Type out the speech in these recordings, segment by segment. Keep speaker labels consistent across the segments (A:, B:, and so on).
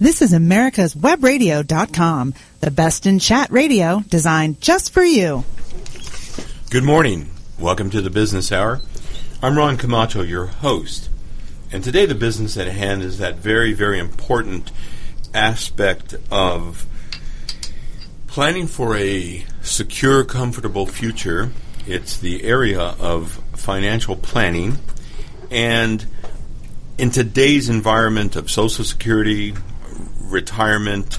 A: This is America's Webradio.com, the best in chat radio designed just for you.
B: Good morning. Welcome to the Business Hour. I'm Ron Camacho, your host. And today, the business at hand is that very, very important aspect of planning for a secure, comfortable future. It's the area of financial planning. And in today's environment of Social Security, retirement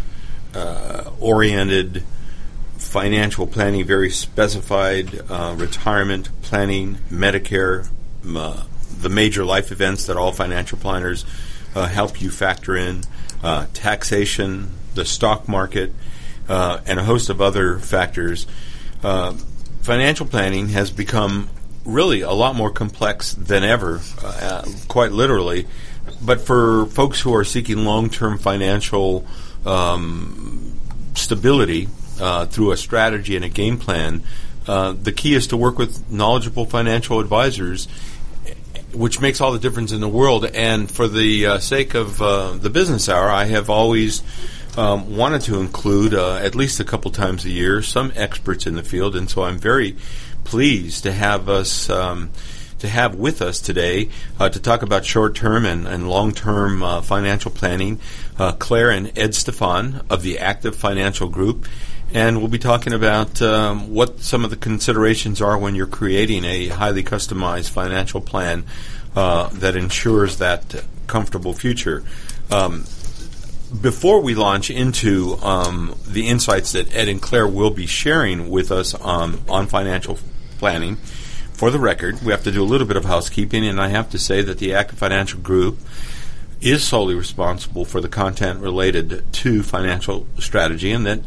B: uh, oriented financial planning, very specified uh, retirement planning, Medicare, uh, the major life events that all financial planners uh, help you factor in, uh, taxation, the stock market, uh, and a host of other factors. financial planning has become really a lot more complex than ever, quite literally but for folks who are seeking long-term financial um, stability uh, through a strategy and a game plan, uh, the key is to work with knowledgeable financial advisors, which makes all the difference in the world. And for the uh, sake of uh, the business hour, I have always um, wanted to include uh, at least a couple times a year some experts in the field, and so I'm very pleased to have us. Um, to have with us today uh, to talk about short term and, and long term uh, financial planning. Uh, Claire and Ed Stefan of the Active Financial Group. And we'll be talking about um, what some of the considerations are when you're creating a highly customized financial plan uh, that ensures that comfortable future. Um, before we launch into um, the insights that Ed and Claire will be sharing with us um, on financial planning, for the record, we have to do a little bit of housekeeping, and I have to say that the Active Financial Group is solely responsible for the content related to financial strategy, and that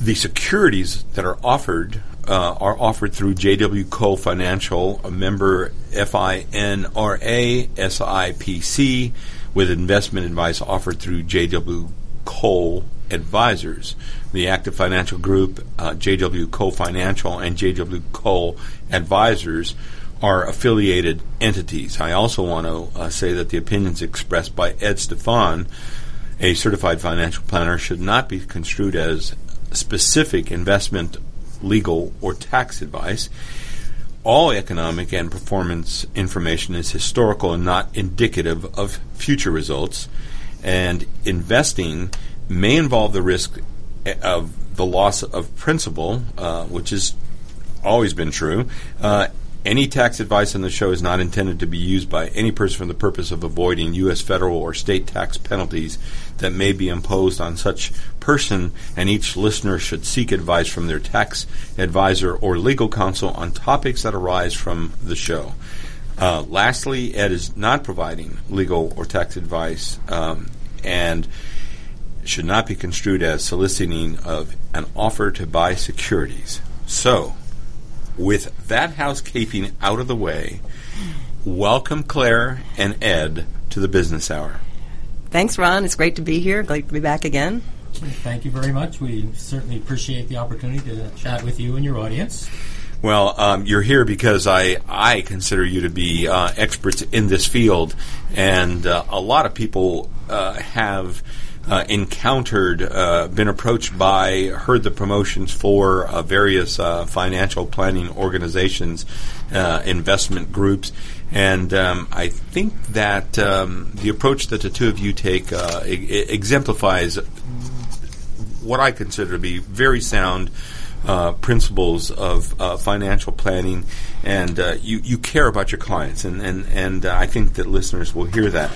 B: the securities that are offered uh, are offered through JW Cole Financial, a member FINRA SIPC, with investment advice offered through JW Cole Advisors. The Active Financial Group, uh, JW Cole Financial, and JW Cole Advisors are affiliated entities. I also want to uh, say that the opinions expressed by Ed Stefan, a certified financial planner, should not be construed as specific investment, legal, or tax advice. All economic and performance information is historical and not indicative of future results. And investing may involve the risk of the loss of principal, uh, which has always been true. Uh, any tax advice on the show is not intended to be used by any person for the purpose of avoiding U.S. federal or state tax penalties that may be imposed on such person, and each listener should seek advice from their tax advisor or legal counsel on topics that arise from the show. Uh, lastly, Ed is not providing legal or tax advice, um, and should not be construed as soliciting of an offer to buy securities. So, with that housekeeping out of the way, welcome Claire and Ed to the Business Hour.
C: Thanks, Ron. It's great to be here. Great to be back again.
D: Thank you very much. We certainly appreciate the opportunity to chat with you and your audience.
B: Well, um, you're here because I, I consider you to be uh, experts in this field, and uh, a lot of people uh, have uh, encountered, uh, been approached by, heard the promotions for uh, various uh, financial planning organizations, uh, investment groups, and um, I think that um, the approach that the two of you take uh, exemplifies what I consider to be very sound. Uh, principles of uh, financial planning, and uh, you you care about your clients, and and and I think that listeners will hear that.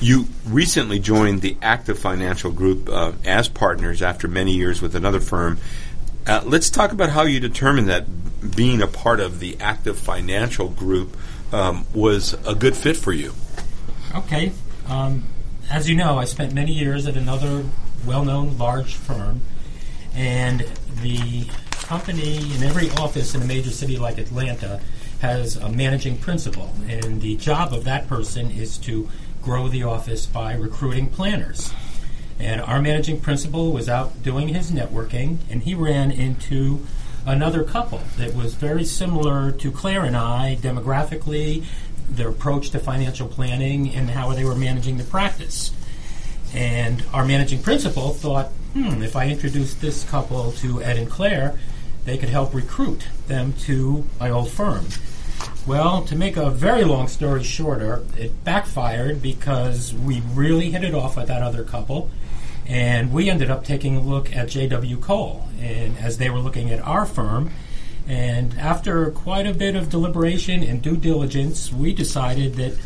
B: You recently joined the Active Financial Group uh, as partners after many years with another firm. Uh, let's talk about how you determined that being a part of the Active Financial Group um, was a good fit for you.
D: Okay. Um, as you know, I spent many years at another well known large firm, and the company in every office in a major city like Atlanta has a managing principal, and the job of that person is to grow the office by recruiting planners. And our managing principal was out doing his networking, and he ran into another couple that was very similar to Claire and I demographically, their approach to financial planning, and how they were managing the practice. And our managing principal thought, hmm, if I introduce this couple to Ed and Claire, they could help recruit them to my old firm. Well, to make a very long story shorter, it backfired because we really hit it off with that other couple. And we ended up taking a look at J.W. Cole, and as they were looking at our firm, and after quite a bit of deliberation and due diligence, we decided that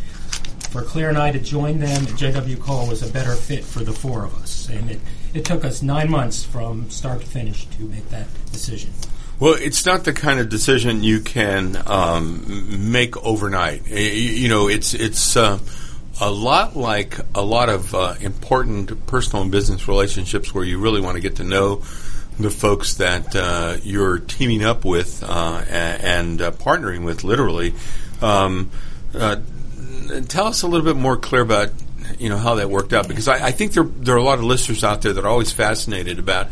D: for Claire and I to join them, J.W. Cole was a better fit for the four of us. And it, it took us nine months from start to finish to make that decision.
B: Well, it's not the kind of decision you can um, make overnight. You, know, it's it's uh, a lot like a lot of uh, important personal and business relationships where you really want to get to know the folks that uh, you're teaming up with uh, and uh, partnering with, literally. Um, uh, tell us a little bit more Claire about you know how that worked out because I, I think there there are a lot of listeners out there that are always fascinated about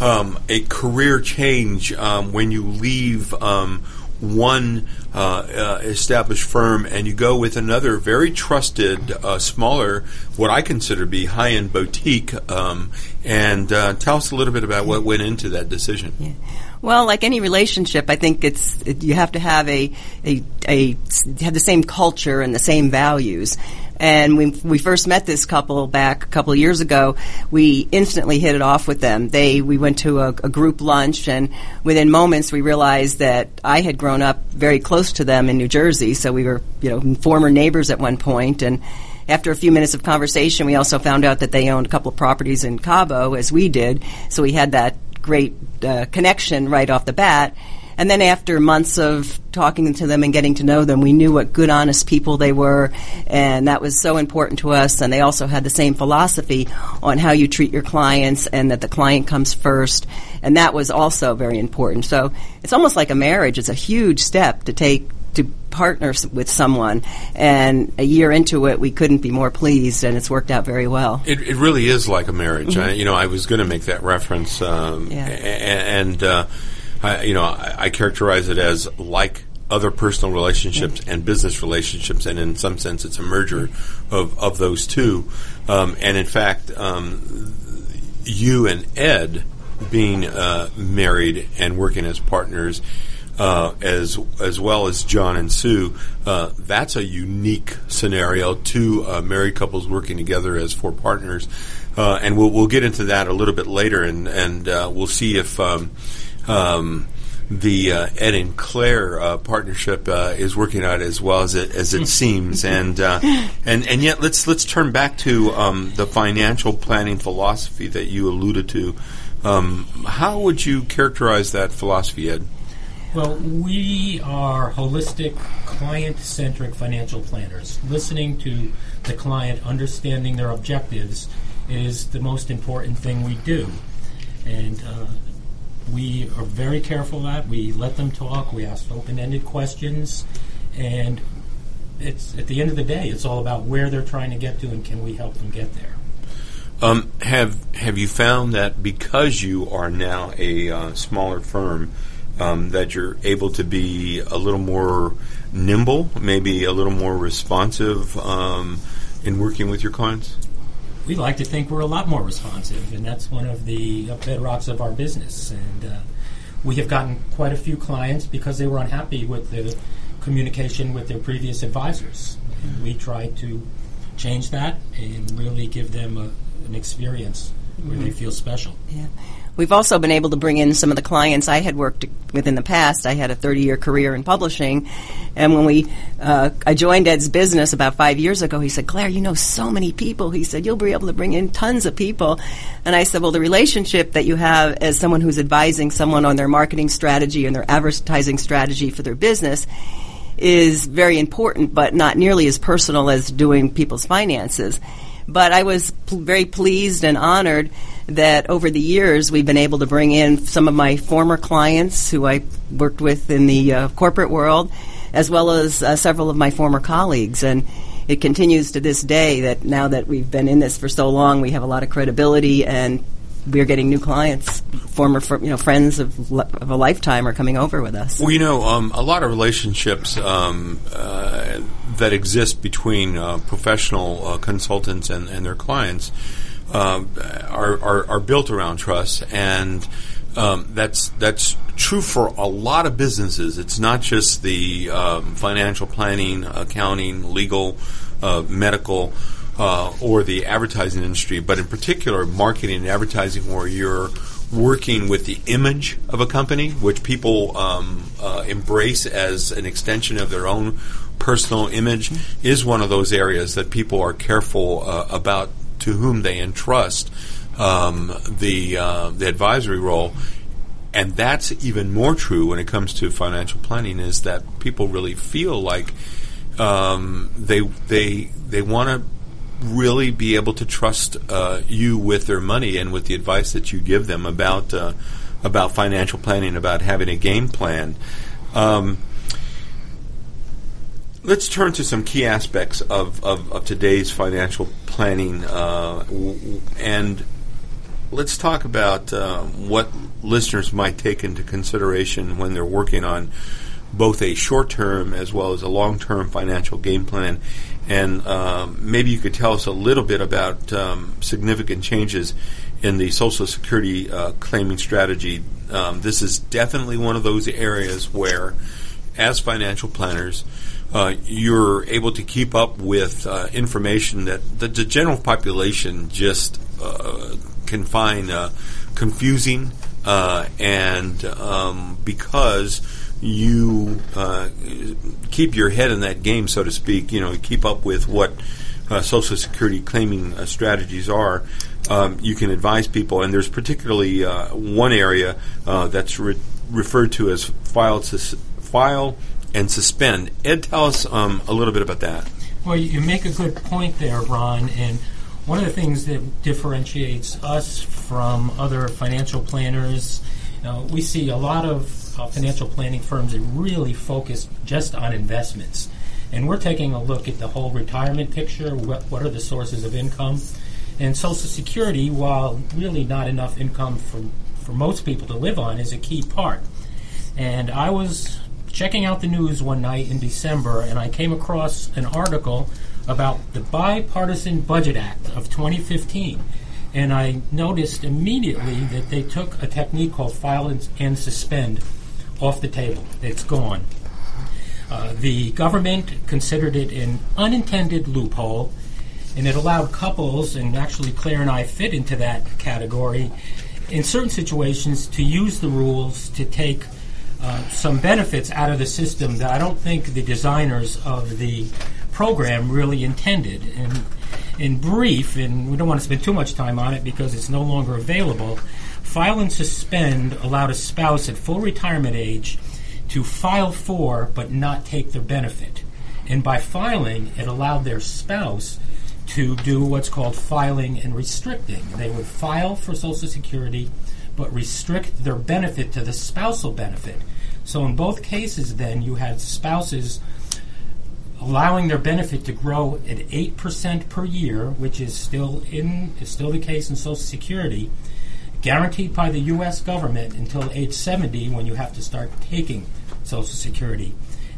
B: um, a career change um, when you leave um, one uh, uh, established firm and you go with another very trusted, uh, smaller, what I consider to be high end boutique. Um, and uh, tell us a little bit about what went into that decision.
C: Yeah. Well, like any relationship, I think it's it, you have to have a, a a have the same culture and the same values. And when we first met this couple back a couple of years ago, we instantly hit it off with them. They we went to a, a group lunch, and within moments we realized that I had grown up very close to them in New Jersey, so we were you know former neighbors at one point, and after a few minutes of conversation, we also found out that they owned a couple of properties in Cabo, as we did. So we had that great uh, connection right off the bat. And then after months of talking to them and getting to know them, we knew what good, honest people they were, and that was so important to us. And they also had the same philosophy on how you treat your clients and that the client comes first. And that was also very important. So it's almost like a marriage. It's a huge step to take to partner with someone. And a year into it, we couldn't be more pleased, and it's worked out very well.
B: It, it really is like a marriage. Mm-hmm. I, you know, I was going to make that reference, um, yeah. and uh, I, you know, I, I, characterize it as like other personal relationships and business relationships, and in some sense, it's a merger of, of those two. Um, and in fact, um, you and Ed being uh, married and working as partners uh, as as well as John and Sue. Uh, that's a unique scenario. Two uh, married couples working together as four partners, uh, and we'll we'll get into that a little bit later, and and uh, we'll see if. Um, um, the uh, Ed and Claire uh, partnership uh, is working out as well as it as it seems, and and and yet let's let's turn back to um, the financial planning philosophy that you alluded to. Um, how would you characterize that philosophy, Ed?
D: Well, we are holistic, client centric financial planners. Listening to the client, understanding their objectives is the most important thing we do. And uh, we are very careful that. We let them talk, we ask open ended questions, and it's at the end of the day, it's all about where they're trying to get to and can we help them get there.
B: Um, have have you found that because you are now a uh, smaller firm, um, that you're able to be a little more nimble, maybe a little more responsive um, in working with your clients?
D: We like to think we're a lot more responsive, and that's one of the bedrocks of our business. And uh, we have gotten quite a few clients because they were unhappy with the communication with their previous advisors. And we try to change that and really give them a, an experience where mm-hmm. they feel special.
C: Yeah. We've also been able to bring in some of the clients I had worked with in the past. I had a 30 year career in publishing. And when we, uh, I joined Ed's business about five years ago, he said, Claire, you know so many people. He said, you'll be able to bring in tons of people. And I said, well, the relationship that you have as someone who's advising someone on their marketing strategy and their advertising strategy for their business is very important, but not nearly as personal as doing people's finances. But I was pl- very pleased and honored that over the years we've been able to bring in some of my former clients who I worked with in the uh, corporate world, as well as uh, several of my former colleagues. And it continues to this day that now that we've been in this for so long, we have a lot of credibility and we're getting new clients. Former, you know, friends of, of a lifetime are coming over with us.
B: Well, you know, um, a lot of relationships um, uh, that exist between uh, professional uh, consultants and, and their clients uh, are, are, are built around trust and. Um, that's that's true for a lot of businesses. It's not just the um, financial planning, accounting, legal, uh, medical, uh, or the advertising industry, but in particular, marketing and advertising, where you're working with the image of a company, which people um, uh, embrace as an extension of their own personal image, is one of those areas that people are careful uh, about to whom they entrust um, the uh, the advisory role. And that's even more true when it comes to financial planning. Is that people really feel like um, they they they want to really be able to trust uh, you with their money and with the advice that you give them about uh, about financial planning, about having a game plan. Um, let's turn to some key aspects of, of, of today's financial planning uh, and let's talk about uh, what listeners might take into consideration when they're working on both a short term as well as a long term financial game plan and um, maybe you could tell us a little bit about um, significant changes in the Social Security uh, claiming strategy. Um, this is definitely one of those areas where, as financial planners, uh, you're able to keep up with uh, information that the, the, general population just uh, can find uh, confusing, uh, and um, because you uh, keep your head in that game, so to speak. You know, keep up with what uh, Social Security claiming uh, strategies are. Um, you can advise people, and there's particularly uh, one area uh, that's re- referred to as file, file and suspend. Ed, tell us um, a little bit about that.
D: Well, you make a good point there, Ron, and one of the things that differentiates us from other financial planners, uh, we see a lot of uh, financial planning firms that really focus just on investments. And we're taking a look at the whole retirement picture. What, what are the sources of income? And Social Security, while really not enough income for, for most people to live on, is a key part. And I was checking out the news one night in December, and I came across an article about the Bipartisan Budget Act of 2015. And I noticed immediately that they took a technique called file and, and suspend off the table. It's gone. Uh, the government considered it an unintended loophole, and it allowed couples, and actually Claire and I fit into that category, in certain situations to use the rules to take uh, some benefits out of the system that I don't think the designers of the program really intended. And in brief, and we don't want to spend too much time on it because it's no longer available, File and suspend allowed a spouse at full retirement age to file for but not take their benefit. And by filing, it allowed their spouse to do what's called filing and restricting. They would file for Social Security but restrict their benefit to the spousal benefit. So in both cases, then, you had spouses allowing their benefit to grow at 8% per year, which is still in is still the case in Social Security, guaranteed by the U.S. government until age 70 when you have to start taking Social Security.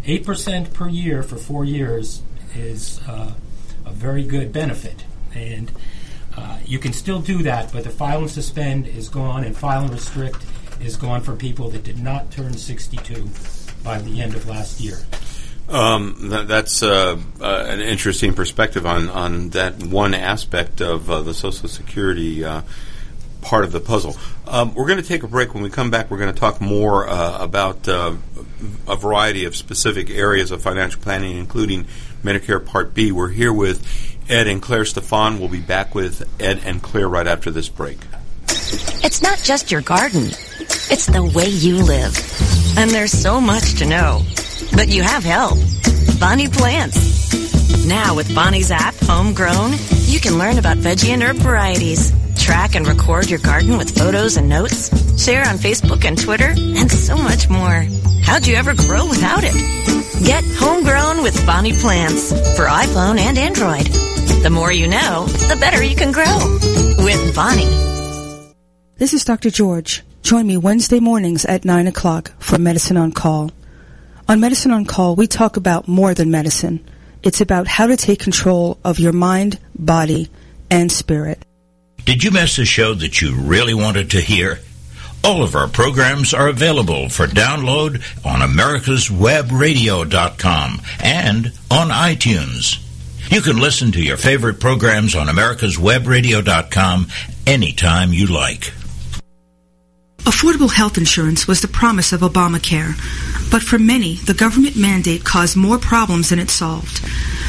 D: 8% per year for four years is uh, a very good benefit. And uh, you can still do that, but the file and suspend is gone, and file and restrict is gone for people that did not turn 62 by the end of last year.
B: Um, th- that's uh, uh, an interesting perspective on, on that one aspect of uh, the Social Security uh, part of the puzzle. Um, we're going to take a break. When we come back, we're going to talk more uh, about uh, a variety of specific areas of financial planning, including Medicare Part B. We're here with Ed and Claire Stefan. We'll be back with Ed and Claire right after this break.
E: It's not just your garden, it's the way you live. And there's so much to know. But you have help. Bonnie Plants. Now with Bonnie's app, Homegrown, you can learn about veggie and herb varieties track and record your garden with photos and notes, share on Facebook and Twitter, and so much more. How'd you ever grow without it? Get homegrown with Bonnie Plants for iPhone and Android. The more you know, the better you can grow with Bonnie.
F: This is Dr. George. Join me Wednesday mornings at 9 o'clock for Medicine on Call. On Medicine on Call, we talk about more than medicine It's about how to take control of your mind, body, and spirit.
G: Did you miss a show that you really wanted to hear? All of our programs are available for download on americaswebradio.com and on iTunes. You can listen to your favorite programs on americaswebradio.com anytime you like.
F: Affordable health insurance was the promise of Obamacare, but for many, the government mandate caused more problems than it solved.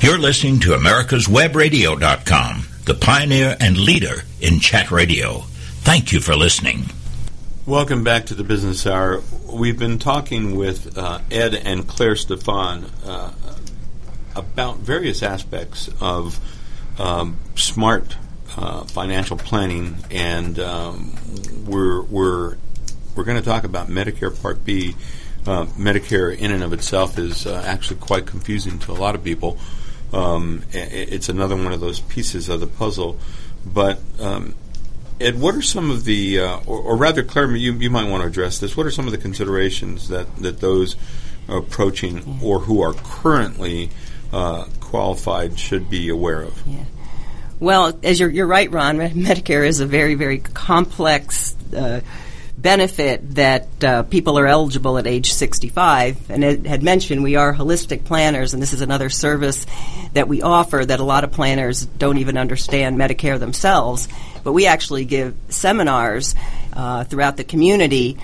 G: You're listening to americaswebradio.com, the pioneer and leader in chat radio. Thank you for listening.
B: Welcome back to the Business Hour. We've been talking with uh, Ed and Claire Stefan uh, about various aspects of um, smart uh, financial planning, and um, we're we're we're going to talk about Medicare Part B. Uh, Medicare, in and of itself, is uh, actually quite confusing to a lot of people. Um, it's another one of those pieces of the puzzle, but um, Ed, what are some of the, uh, or, or, rather, Claire, you, you might want to address this. What are some of the considerations that, that those approaching or who are currently uh, qualified should be aware of?
C: Yeah. Well, as you're, you're right, Ron, Medicare is a very, very complex uh, benefit that uh, people are eligible at age 65. And it had mentioned we are holistic planners, and this is another service that we offer that a lot of planners don't even understand Medicare themselves. But we actually give seminars uh, throughout the community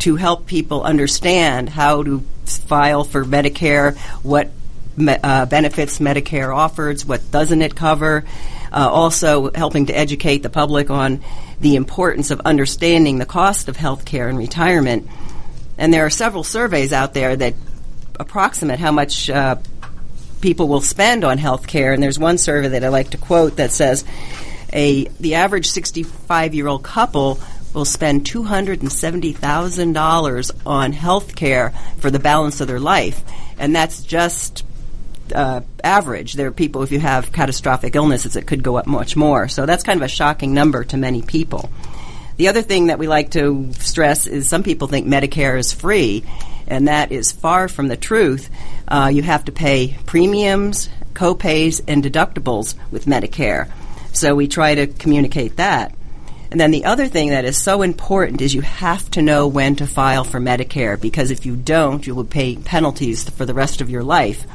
C: to help people understand how to file for Medicare, what me- uh, benefits Medicare offers, what doesn't it cover. Uh, also helping to educate the public on the importance of understanding the cost of health care and retirement. And there are several surveys out there that approximate how much uh, people will spend on health care. And there's one survey that I like to quote that says a the average 65 year old couple will spend $270,000 on health care for the balance of their life. And that's just uh, average. There are people, if you have catastrophic illnesses, it could go up much more. So that's kind of a shocking number to many people. The other thing that we like to stress is some people think Medicare is free, and that is far from the truth. Uh, you have to pay premiums, co-pays, and deductibles with Medicare. So we try to communicate that. And then the other thing that is so important is you have to know when to file for Medicare because if you don't, you will pay penalties for the rest of your life.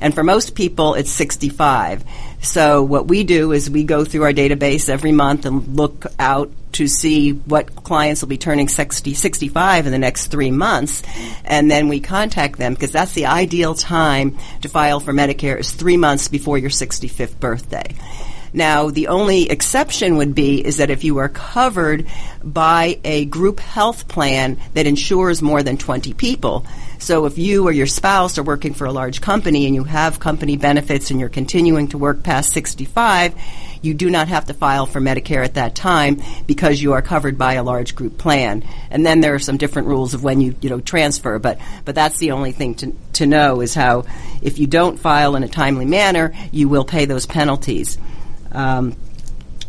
C: And for most people, it's 65. So what we do is we go through our database every month and look out to see what clients will be turning 60, 65 in the next three months. And then we contact them because that's the ideal time to file for Medicare is three months before your 65th birthday. Now, the only exception would be is that if you are covered by a group health plan that insures more than 20 people. So if you or your spouse are working for a large company and you have company benefits and you're continuing to work past 65, you do not have to file for Medicare at that time because you are covered by a large group plan. And then there are some different rules of when you, you know, transfer, but, but that's the only thing to, to know is how if you don't file in a timely manner, you will pay those penalties um,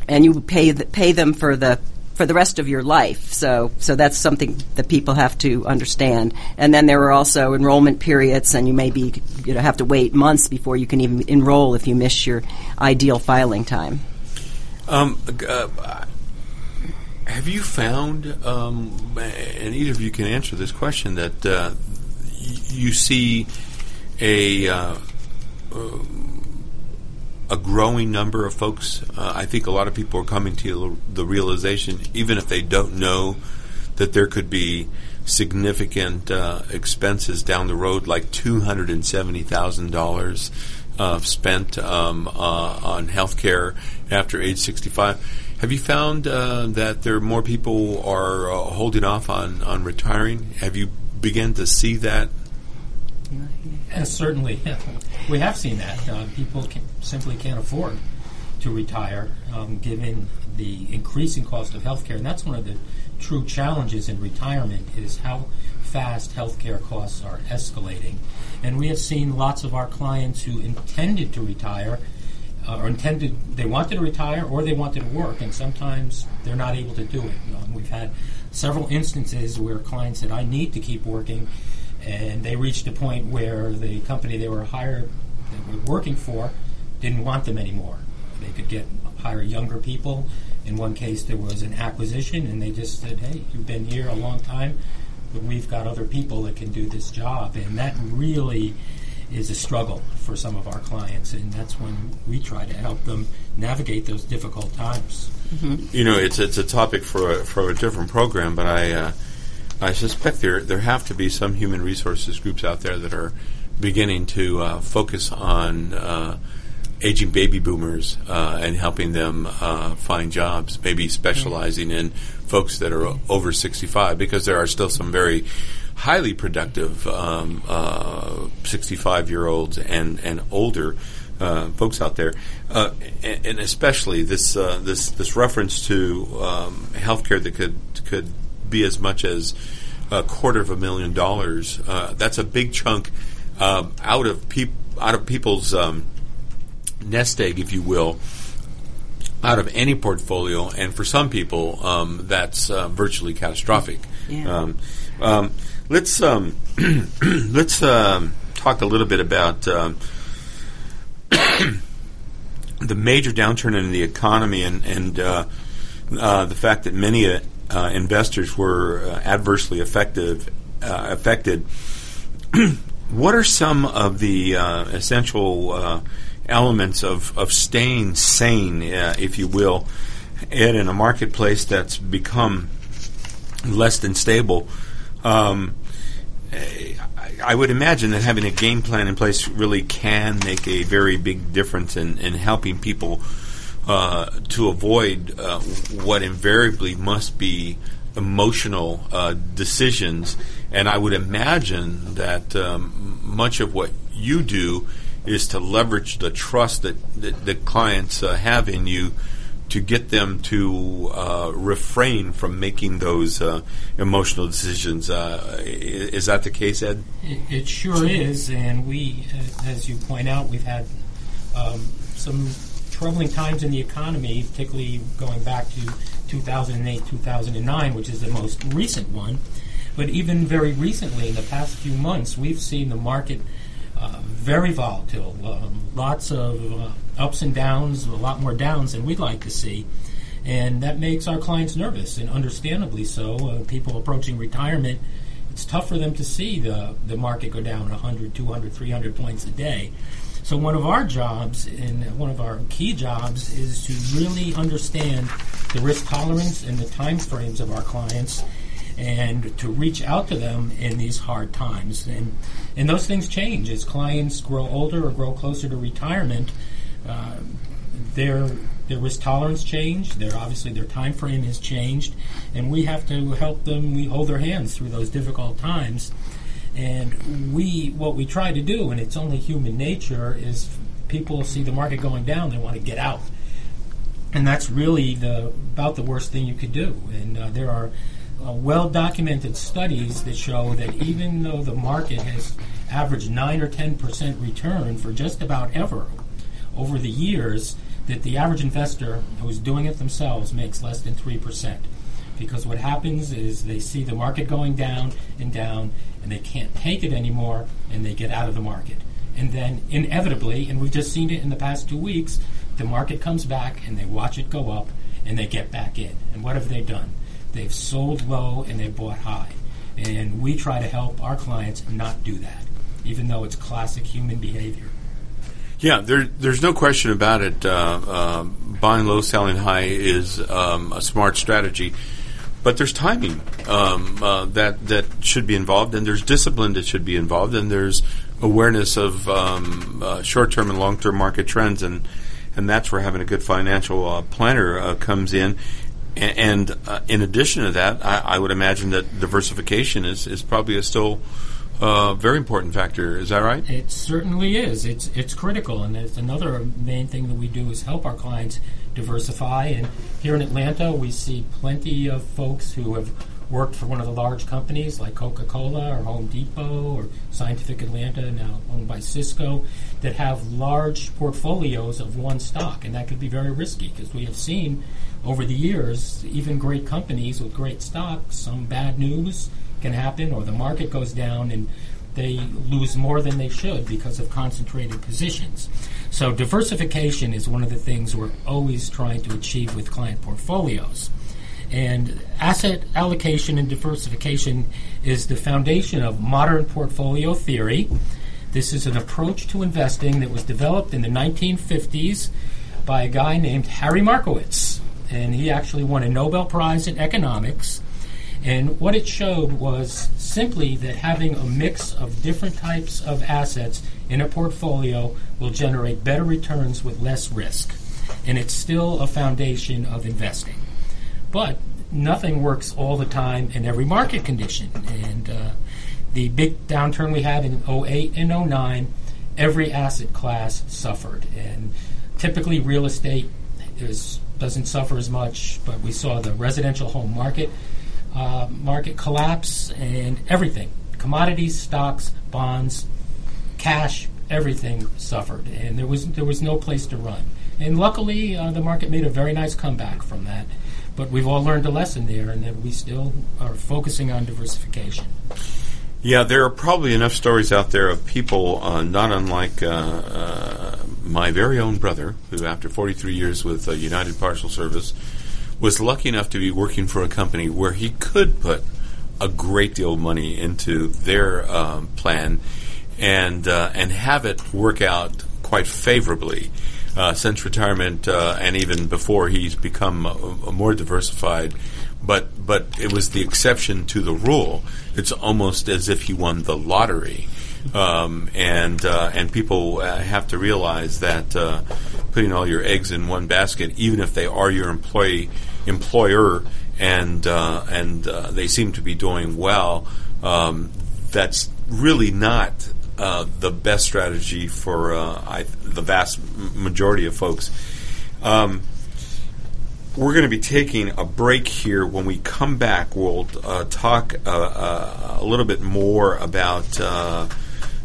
C: and you pay th- pay them for the for the rest of your life. So so that's something that people have to understand. And then there are also enrollment periods, and you may be you know have to wait months before you can even enroll if you miss your ideal filing time.
B: Um, uh, have you found, um, and either of you can answer this question, that uh, you see a uh, a growing number of folks. Uh, I think a lot of people are coming to the realization, even if they don't know that there could be significant uh, expenses down the road, like two hundred and seventy thousand dollars uh, spent um, uh, on health care after age sixty-five. Have you found uh, that there are more people are uh, holding off on, on retiring? Have you begun to see that?
D: Uh, certainly, we have seen that. Uh, people can, simply can't afford to retire, um, given the increasing cost of healthcare, and that's one of the true challenges in retirement is how fast healthcare costs are escalating. And we have seen lots of our clients who intended to retire uh, or intended they wanted to retire or they wanted to work, and sometimes they're not able to do it. You know, we've had several instances where clients said, "I need to keep working," and they reached a point where the company they were hired, they were working for, didn't want them anymore. They could get hire younger people. In one case, there was an acquisition, and they just said, "Hey, you've been here a long time, but we've got other people that can do this job," and that really is a struggle for some of our clients, and that's when we try to help them navigate those difficult times.
B: You know, it's it's a topic for a, for a different program, but I uh, I suspect there there have to be some human resources groups out there that are beginning to uh, focus on uh, aging baby boomers uh, and helping them uh, find jobs, maybe specializing in folks that are over 65, because there are still some very highly productive um, 65 year olds and, and older uh, folks out there, uh, and, and especially this uh, this this reference to um, healthcare that could could be as much as a quarter of a million dollars. Uh, that's a big chunk um, out of peop- out of people's um, nest egg, if you will, out of any portfolio, and for some people, um, that's uh, virtually catastrophic.
C: Yeah.
B: Um, um, let's um, let's um, talk a little bit about the major downturn in the economy and and uh, uh, the fact that many uh, investors were uh, adversely affected. Uh, affected. what are some of the uh, essential uh, elements of, of staying sane, if you will, Ed, in a marketplace that's become less than stable? Um, I would imagine that having a game plan in place really can make a very big difference in, in helping people uh, to avoid uh, what invariably must be emotional uh, decisions. And I would imagine that um, much of what you do is to leverage the trust that, that, that clients uh, have in you to get them to uh, refrain from making those uh, emotional decisions. Uh, is that the case, Ed?
D: It, it sure is, and we, as you point out, we've had um, some troubling times in the economy, particularly going back to 2008, 2009, which is the most recent one. But even very recently, in the past few months, we've seen the market uh, very volatile. Um, lots of uh, ups and downs, a lot more downs than we'd like to see. And that makes our clients nervous, and understandably so. Uh, people approaching retirement, it's tough for them to see the, the market go down 100, 200, 300 points a day. So, one of our jobs, and one of our key jobs, is to really understand the risk tolerance and the time frames of our clients and to reach out to them in these hard times. And, and those things change as clients grow older or grow closer to retirement. Uh, their their risk tolerance changed. Their obviously their time frame has changed, and we have to help them. We hold their hands through those difficult times, and we what we try to do, and it's only human nature, is people see the market going down, they want to get out, and that's really the about the worst thing you could do. And uh, there are uh, well documented studies that show that even though the market has averaged nine or ten percent return for just about ever over the years, that the average investor who's doing it themselves makes less than three percent. Because what happens is they see the market going down and down, and they can't take it anymore, and they get out of the market. And then inevitably, and we've just seen it in the past two weeks, the market comes back and they watch it go up and they get back in. And what have they done? They've sold low and they bought high. And we try to help our clients not do that, even though it's classic human behavior.
B: Yeah, there, there's no question about it. Uh, uh, buying low, selling high is um, a smart strategy. But there's timing um, uh, that that should be involved, and there's discipline that should be involved, and there's awareness of um, uh, short-term and long-term market trends, and and that's where having a good financial uh, planner uh, comes in. And uh, in addition to that, I, I would imagine that diversification is, is probably a still uh, very important factor. Is that right?
D: It certainly is. It's it's critical, and it's another main thing that we do is help our clients diversify. And here in Atlanta, we see plenty of folks who have worked for one of the large companies like Coca-Cola or Home Depot or Scientific Atlanta, now owned by Cisco, that have large portfolios of one stock, and that could be very risky because we have seen over the years, even great companies with great stocks, some bad news can happen, or the market goes down and they lose more than they should because of concentrated positions. So, diversification is one of the things we're always trying to achieve with client portfolios. And asset allocation and diversification is the foundation of modern portfolio theory. This is an approach to investing that was developed in the 1950s by a guy named Harry Markowitz. And he actually won a Nobel Prize in economics. And what it showed was simply that having a mix of different types of assets in a portfolio will generate better returns with less risk. And it's still a foundation of investing. But nothing works all the time in every market condition. And uh, the big downturn we had in 08 and 09, every asset class suffered. And typically, real estate is, doesn't suffer as much, but we saw the residential home market uh, market collapse and everything commodities, stocks, bonds, cash, everything suffered. And there was, there was no place to run. And luckily, uh, the market made a very nice comeback from that. But we've all learned a lesson there, and that we still are focusing on diversification.
B: Yeah, there are probably enough stories out there of people, uh, not unlike uh, uh, my very own brother, who, after 43 years with uh, United Parcel Service, was lucky enough to be working for a company where he could put a great deal of money into their um, plan and uh, and have it work out quite favorably. Uh, since retirement uh, and even before he's become uh, more diversified, but but it was the exception to the rule. It's almost as if he won the lottery, um, and uh, and people uh, have to realize that uh, putting all your eggs in one basket, even if they are your employee employer, and uh, and uh, they seem to be doing well, um, that's really not uh, the best strategy for uh, I, the vast majority of folks. Um, we're going to be taking a break here. When we come back, we'll uh, talk uh, a little bit more about,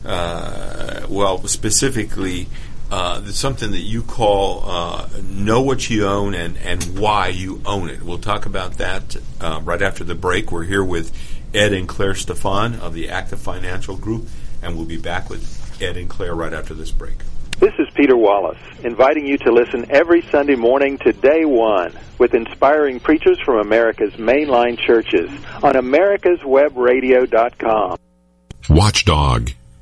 B: well, specifically uh, something that you call uh, know what you own and, and why you own it. We'll talk about that uh, right after the break. We're here with Ed and Claire Stefan of the Active Financial Group, and we'll be back with Ed and Claire right after this break.
H: This is Peter Wallace, inviting you to listen every Sunday morning to Day One with inspiring preachers from America's mainline churches on americaswebradio.com.
I: Watchdog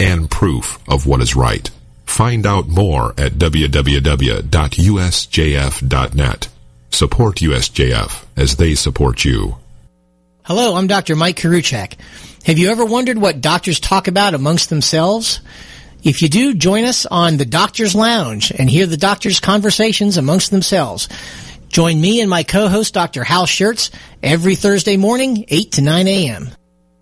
I: and proof of what is right. Find out more at www.usjf.net. Support USJF as they support you.
J: Hello, I'm Dr. Mike Karuchak. Have you ever wondered what doctors talk about amongst themselves? If you do, join us on the Doctor's Lounge and hear the doctors' conversations amongst themselves. Join me and my co-host, Dr. Hal Scherz, every Thursday morning, 8 to 9 a.m.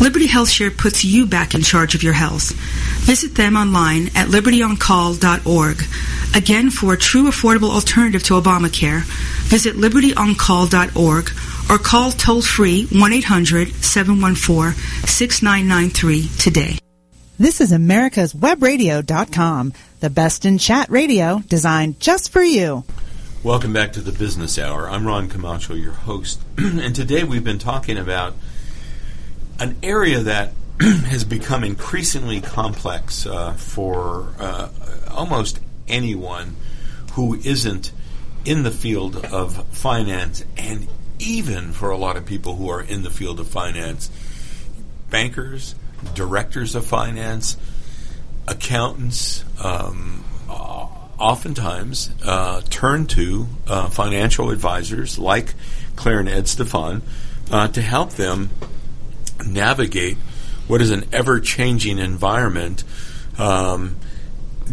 F: Liberty HealthShare puts you back in charge of your health. Visit them online at libertyoncall.org. Again, for a true affordable alternative to Obamacare, visit libertyoncall.org or call toll free 1 800 714 6993 today.
A: This is America's Webradio.com, the best in chat radio designed just for you.
B: Welcome back to the Business Hour. I'm Ron Camacho, your host. and today we've been talking about an area that has become increasingly complex uh, for uh, almost anyone who isn't in the field of finance, and even for a lot of people who are in the field of finance. Bankers, directors of finance, accountants, um, oftentimes uh, turn to uh, financial advisors like Claire and Ed Stefan uh, to help them navigate what is an ever changing environment. Um,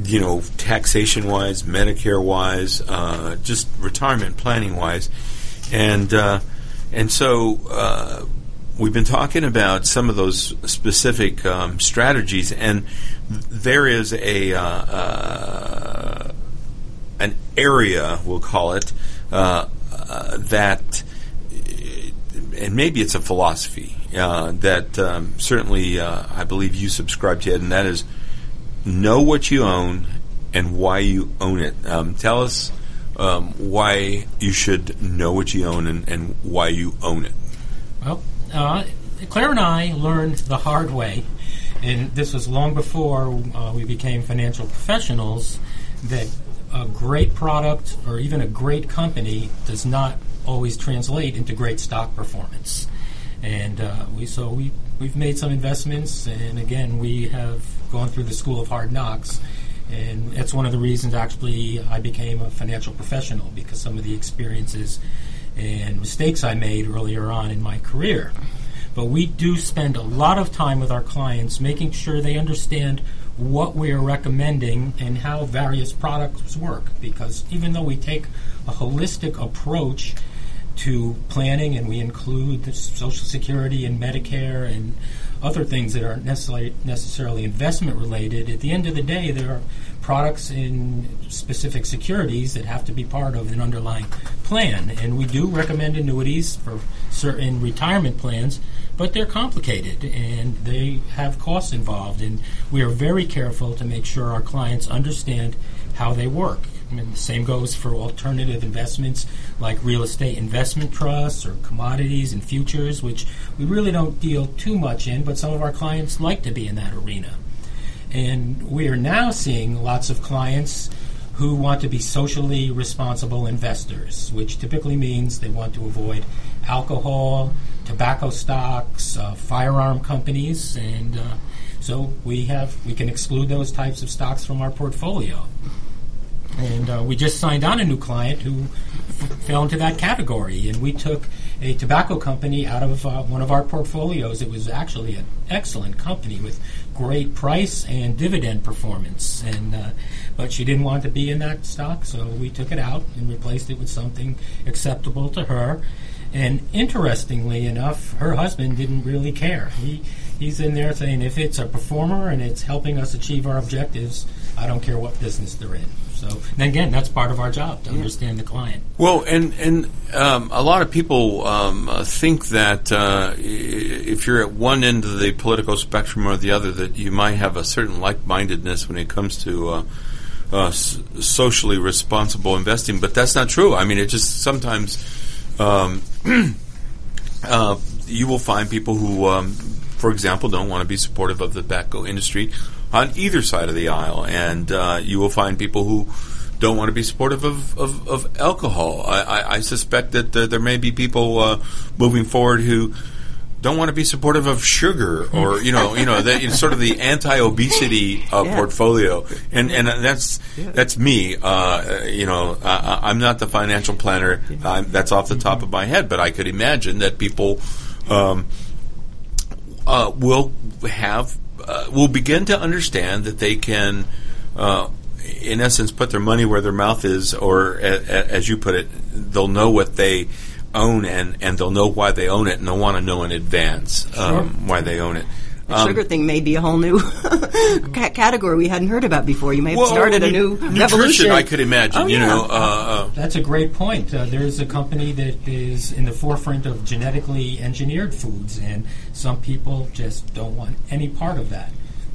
B: you know, taxation wise, Medicare wise, uh, just retirement planning wise, and uh, and so uh, we've been talking about some of those specific um, strategies, and there is a uh, uh, an area we'll call it uh, that, and maybe it's a philosophy that um, certainly I believe you subscribe to, and that is know what you own and why you own it. Um, tell us um, why you should know what you own and, and why you own it.
D: Well, uh, Claire and I learned the hard way, and this was long before uh, we became financial professionals, that a great product or even a great company does not always translate into great stock performance. And uh, we so we we've made some investments, and again we have gone through the school of hard knocks. And that's one of the reasons, actually, I became a financial professional because some of the experiences and mistakes I made earlier on in my career. But we do spend a lot of time with our clients making sure they understand what we are recommending and how various products work. Because even though we take a holistic approach to planning and we include Social Security and Medicare and other things that aren't necessarily necessarily investment related. At the end of the day, there are products in specific securities that have to be part of an underlying plan, and we do recommend annuities for certain retirement plans, but they're complicated and they have costs involved, and we are very careful to make sure our clients understand how they work. Mean, the same goes for alternative investments like real estate investment trusts or commodities and futures, which we really don't deal too much in, but some of our clients like to be in that arena. And we are now seeing lots of clients who want to be socially responsible investors, which typically means they want to avoid alcohol, tobacco stocks, uh, firearm companies, and uh, so we have we can exclude those types of stocks from our portfolio. And uh, we just signed on a new client who f- fell into that category. And we took a tobacco company out of uh, one of our portfolios. It was actually an excellent company with great price and dividend performance. And uh, but she didn't want to be in that stock, so we took it out and replaced it with something acceptable to her. And interestingly enough, her husband didn't really care. He he's in there saying if it's a performer and it's helping us achieve our objectives, I don't care what business they're in. So, and again, that's part of our job to understand the client.
B: Well, and and um, a lot of people um, uh, think that uh, if you're at one end of the political spectrum or the other, that you might have a certain like-mindedness when it comes to uh, uh s- socially responsible investing. But that's not true. I mean, it just sometimes um, uh, you will find people who, um, for example, don't want to be supportive of the tobacco industry on either side of the aisle, and uh, you will find people who don't want to be supportive of, of, of alcohol. I, I, I, suspect that uh, there may be people uh, moving forward who don't want to be supportive of sugar or you know you know that sort of the anti-obesity uh,
C: Yeah.
B: portfolio and and that's that's me uh, you know uh, I'm not the financial planner I'm, that's off the top of my head but I could imagine that people um, uh, will have uh, will begin to understand that they can uh, in essence put their money where their mouth is or a, a, as you put it they'll know what they own and, and they'll know why they own it and they'll want to know in advance um, why they own it
C: The
B: Um,
C: sugar thing may be a whole new ca- category we hadn't heard about before. You may have
B: well,
C: started a
B: nu-
C: new
B: nutrition
C: revolution.
B: I could imagine
C: Oh,
B: you
C: yeah.
B: know uh, uh,
D: That's a great point. Uh, there's a company that is in the forefront of genetically engineered foods, and some people just don't want any part of that.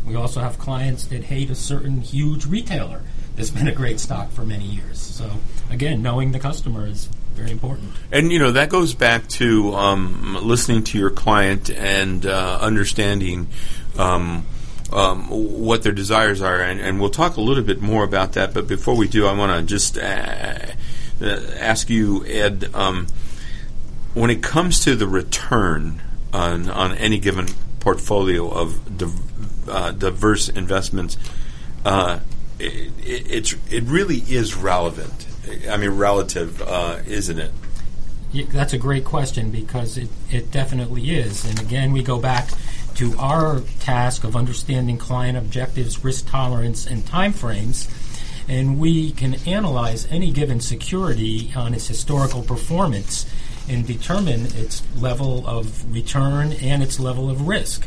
D: We also have clients that hate a certain huge retailer that's been a great stock for many years. So, again, knowing the customer is very important.
B: And you know that goes back to um, listening to your client and uh, understanding um, um, what their desires are, and, and we'll talk a little bit more about that. But before we do, I want to just uh, uh, ask you, Ed, um, when it comes to the return on, on any given portfolio of div- uh, diverse investments, uh, it, it, it's it really is relevant. I mean, relative, uh, isn't it?
D: Yeah, that's a great question because it, it definitely is. And again, we go back to our task of understanding client objectives, risk tolerance, and timeframes. And we can analyze any given security on its historical performance and determine its level of return and its level of risk.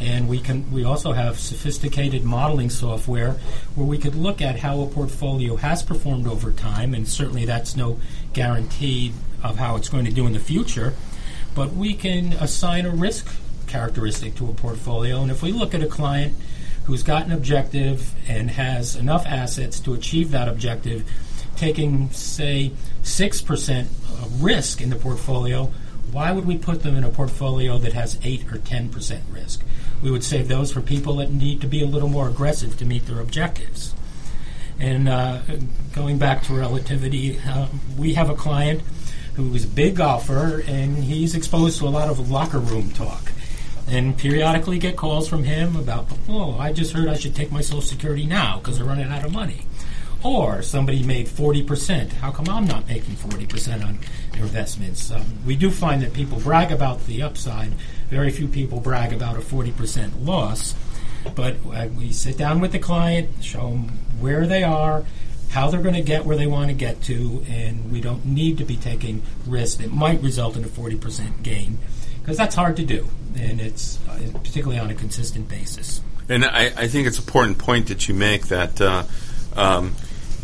D: And we can we also have sophisticated modeling software where we could look at how a portfolio has performed over time, and certainly that's no guarantee of how it's going to do in the future. But we can assign a risk characteristic to a portfolio, and if we look at a client who's got an objective and has enough assets to achieve that objective, taking say six percent risk in the portfolio, why would we put them in a portfolio that has 8 or 10% risk? We would save those for people that need to be a little more aggressive to meet their objectives. And uh, going back to relativity, uh, we have a client who is a big golfer and he's exposed to a lot of locker room talk. And periodically get calls from him about, oh, I just heard I should take my Social Security now because they're running out of money. Or somebody made 40%. How come I'm not making 40% on investments? Um, we do find that people brag about the upside. Very few people brag about a 40% loss. But we sit down with the client, show them where they are, how they're going to get where they want to get to, and we don't need to be taking risks that might result in a 40% gain because that's hard to do, and it's uh, particularly on a consistent basis.
B: And I, I think it's an important point that you make that uh, um,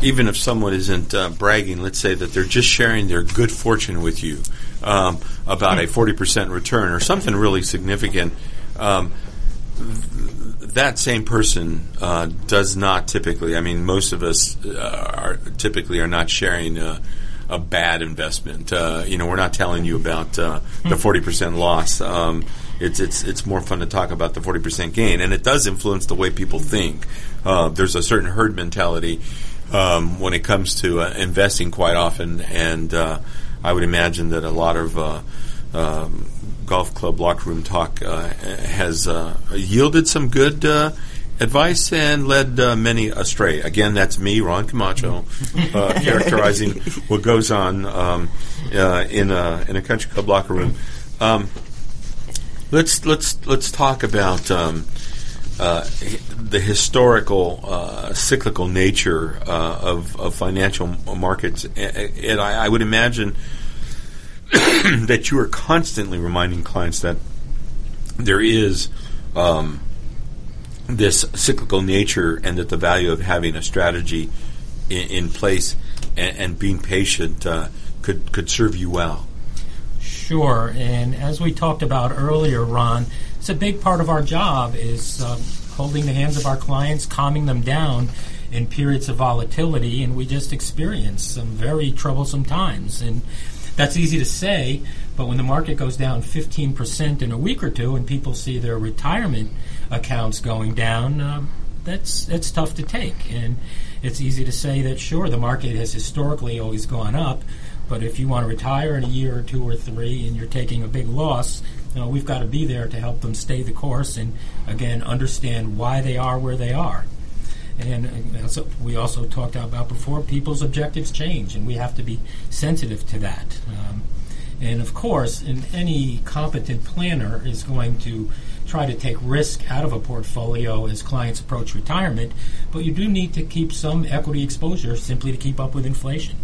B: even if someone isn't uh, bragging, let's say that they're just sharing their good fortune with you um, about a 40% return or something really significant, um, th- that same person uh, does not typically, I mean, most of us uh, are typically are not sharing a bad investment. Uh, you know, we're not telling you about uh, the 40% loss. Um, it's it's it's more fun to talk about the 40% gain, and it does influence the way people think. Uh, there's a certain herd mentality um, when it comes to uh, investing quite often, and uh, I would imagine that a lot of uh, um, golf club locker room talk uh, has uh, yielded some good uh, advice and led uh, many astray. Again, that's me, Ron Camacho, uh, characterizing what goes on um, uh, in a in a country club locker room. Um, let's let's let's talk about um, the historical uh, cyclical nature uh, of, of financial markets, and I, I would imagine that you are constantly reminding clients that there is um, this cyclical nature, and that the value of having a strategy in, in place and, and being patient uh, could could serve you well.
D: Sure, and as we talked about earlier, Ron, it's a big part of our job is uh, holding the hands of our clients, calming them down in periods of volatility, and we just experienced some very troublesome times. And that's easy to say, but when the market goes down 15% in a week or two, and people see their retirement accounts going down, uh, that's that's tough to take. And it's easy to say that sure, the market has historically always gone up, but if you want to retire in a year or two or three and you're taking a big loss, you know, we've got to be there to help them stay the course and again understand why they are where they are. And uh, we also talked about before, people's objectives change, and we have to be sensitive to that. Um, and of course, in any competent planner is going to try to take risk out of a portfolio as clients approach retirement, but you do need to keep some equity exposure simply to keep up with inflation.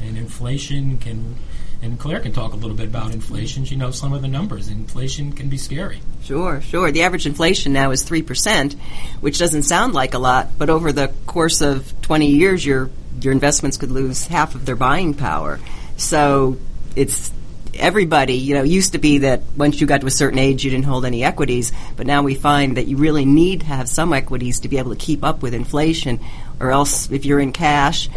D: And inflation can and Claire can talk a little bit about inflation. She knows some of the numbers. Inflation can be scary.
C: Sure, sure. The average inflation now is 3%, which doesn't sound like a lot, but over the course of 20 years, your, your investments could lose half of their buying power. So it's everybody, you know, used to be that once you got to a certain age, you didn't hold any equities, but now we find that you really need to have some equities to be able to keep up with inflation, or else if you're in cash,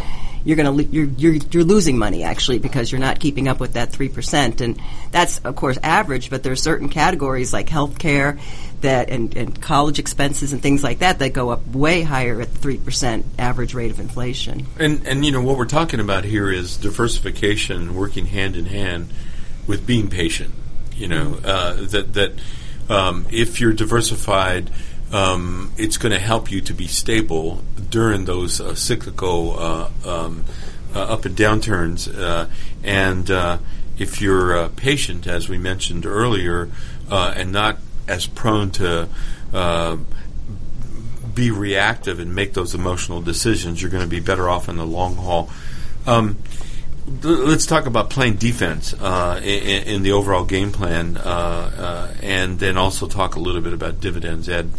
C: you're going to you're, you're you're losing money actually because you're not keeping up with that three percent, and that's of course average. But there are certain categories like healthcare that and, and college expenses and things like that that go up way higher at the three percent average rate of inflation.
B: And and you know what we're talking about here is diversification working hand in hand with being patient. You know uh, that that um, if you're diversified um, it's going to help you to be stable during those uh, cyclical uh, um, uh, up and downturns. Uh, and uh, if you're uh, patient, as we mentioned earlier, and not as prone to be reactive and make those emotional decisions, you're going to be better off in the long haul. Um, let's talk about playing defense uh, in, in, the overall game plan, uh, uh, and then also talk a little bit about dividends. Ed.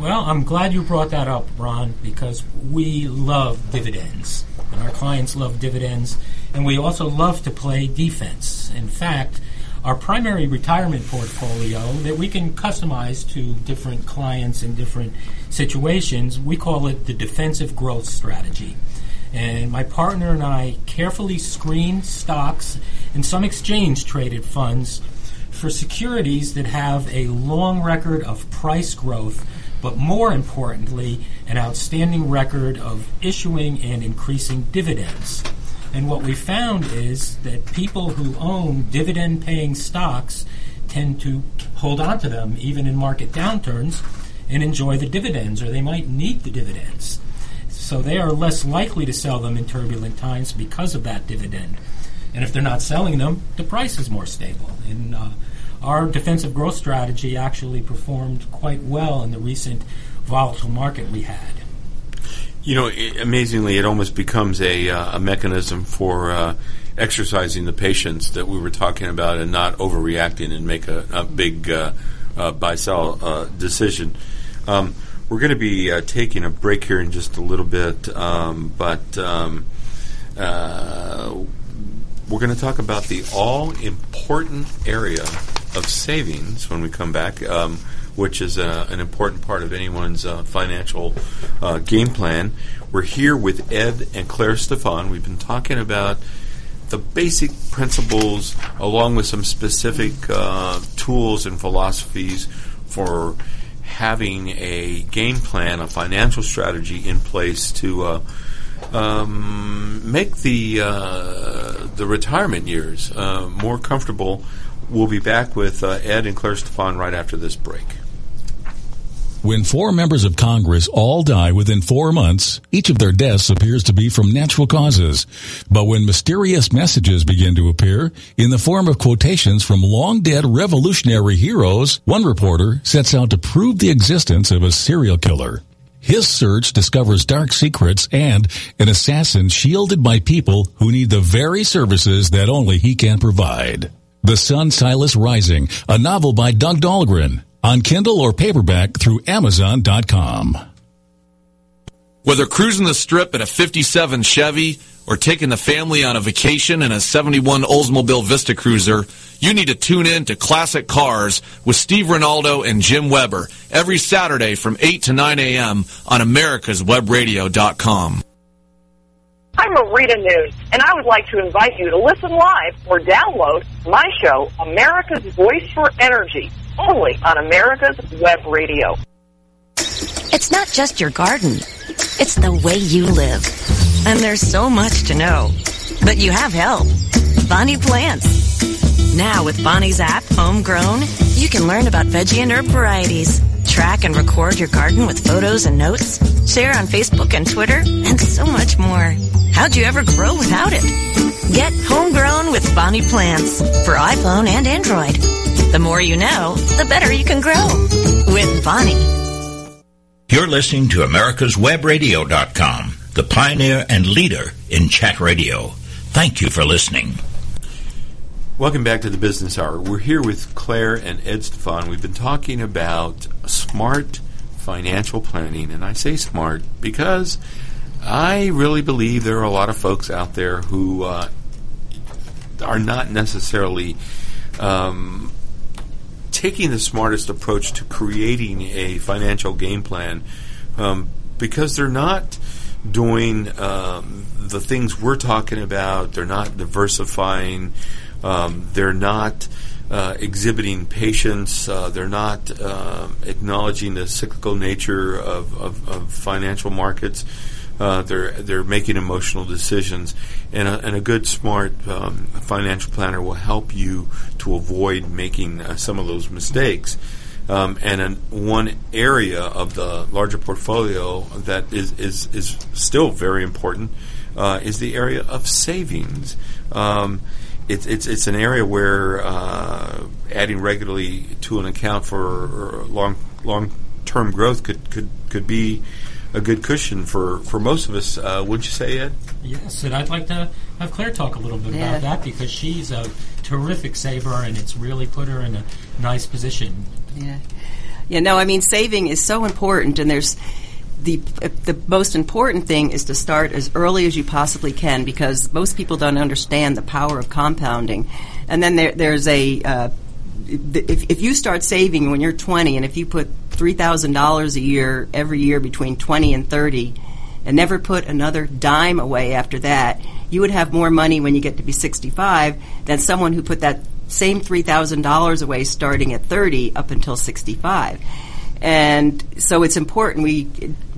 D: Well, I'm glad you brought that up, Ron, because we love dividends. And our clients love dividends, and we also love to play defense. In fact, our primary retirement portfolio that we can customize to different clients in different situations, we call it the defensive growth strategy. And my partner and I carefully screen stocks and some exchange traded funds for securities that have a long record of price growth but more importantly, an outstanding record of issuing and increasing dividends. And what we found is that people who own dividend paying stocks tend to hold on to them even in market downturns and enjoy the dividends, or they might need the dividends. So they are less likely to sell them in turbulent times because of that dividend. And if they're not selling them, the price is more stable. And uh, our defensive growth strategy actually performed quite well in the recent volatile market we had.
B: You know, it, amazingly, it almost becomes a, uh, a mechanism for uh, exercising the patience that we were talking about and not overreacting and make a, a big uh, uh buy sell uh, decision. Um, we're going to be uh, taking a break here in just a little bit, um, but um, we're going to talk about the all important area of savings when we come back, um, which is uh, an important part of anyone's uh, financial uh, game plan. We're here with Ed and Claire Stefan. We've been talking about the basic principles along with some specific uh, tools and philosophies for having a game plan, a financial strategy in place to uh, um, make the uh, the retirement years uh, more comfortable We'll be back with uh, Ed and Claire Stefan right after this break.
K: When four members of Congress all die within four months, each of their deaths appears to be from natural causes. But when mysterious messages begin to appear in the form of quotations from long dead revolutionary heroes, one reporter sets out to prove the existence of a serial killer. His search discovers dark secrets and an assassin shielded by people who need the very services that only he can provide. The Sun Silas Rising, a novel by Doug Dahlgren, on Kindle or paperback through Amazon.com.
L: Whether cruising the strip in a 57 Chevy or taking the family on a vacation in a 71 Oldsmobile Vista Cruiser, you need to tune in to Classic Cars with Steve Ronaldo and Jim Weber every Saturday from 8 to 9 a.m. on americaswebradio.com.
M: I'm Marita Noon, and I would like to invite you to listen live or download my show, America's Voice for Energy, only on America's Web Radio.
E: It's not just your garden. It's the way you live. And there's so much to know. But you have help. Bonnie Plants. Now with Bonnie's app, Homegrown, you can learn about veggie and herb varieties, track and record your garden with photos and notes, share on Facebook and Twitter, and so much more. How'd you ever grow without it? Get Homegrown with Bonnie Plants for iPhone and Android. The more you know, the better you can grow with Bonnie.
G: You're listening to America'sWebRadio.com, the pioneer and leader in chat radio. Thank you for listening.
B: Welcome back to the Business Hour. We're here with Claire and Ed Stefan. We've been talking about smart financial planning, and I say smart because I really believe there are a lot of folks out there who uh, are not necessarily um, taking the smartest approach to creating a financial game plan um, because they're not doing um, the things we're talking about. They're not diversifying. Um, they're not uh, exhibiting patience. Uh, they're not uh, acknowledging the cyclical nature of, of, of financial markets. Uh, they're they're making emotional decisions, and a, and a good, smart um, financial planner will help you to avoid making uh, some of those mistakes. Um, and in one area of the larger portfolio that is is, is still very important uh, is the area of savings. Um, it's, it's it's an area where uh, adding regularly to an account for long long term growth could could could be a good cushion for, for most of us, uh, wouldn't you say, Ed?
D: Yes, and I'd like to have Claire talk a little bit
C: Yeah.
D: about that because she's a terrific saver and it's really put her in a nice position.
C: Yeah. Yeah, no, I mean, saving is so important, and there's the the most important thing is to start as early as you possibly can because most people don't understand the power of compounding. And then there, there's a uh, if, if you start saving when you're 20 and if you put $3,000 a year every year between 20 and 30 and never put another dime away after that, you would have more money when you get to be 65 than someone who put that same $3,000 away starting at 30 up until 65. And so it's important. We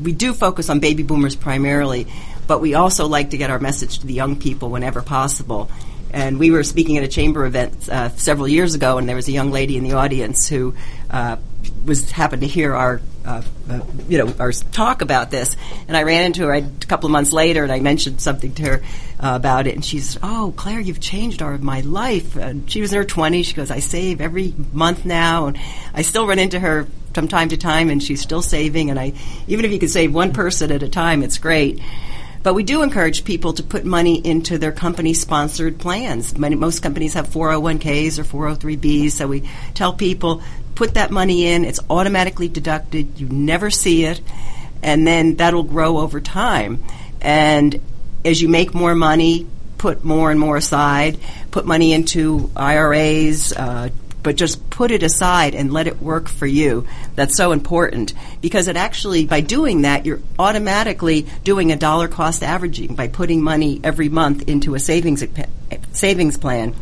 C: we do focus on baby boomers primarily, but we also like to get our message to the young people whenever possible. And we were speaking at a chamber event uh, several years ago, and there was a young lady in the audience who uh, was happened to hear our uh, uh, you know our talk about this. And I ran into her a couple of months later, and I mentioned something to her uh, about it, and she said, "Oh, Claire, you've changed our my life." And she was in her twenties. She goes, "I save every month now," and I still run into her from time to time, and she's still saving. And I even if you could save one person at a time, it's great. But we do encourage people to put money into their company sponsored plans. Many, most companies have 401ks or 403bs, so we tell people put that money in, it's automatically deducted, you never see it, and then that'll grow over time. And as you make more money, put more and more aside, put money into IRAs, uh, but just put it aside and let it work for you. That's so important because it actually, by doing that, you're automatically doing a dollar cost averaging by putting money every month into a savings savings plan.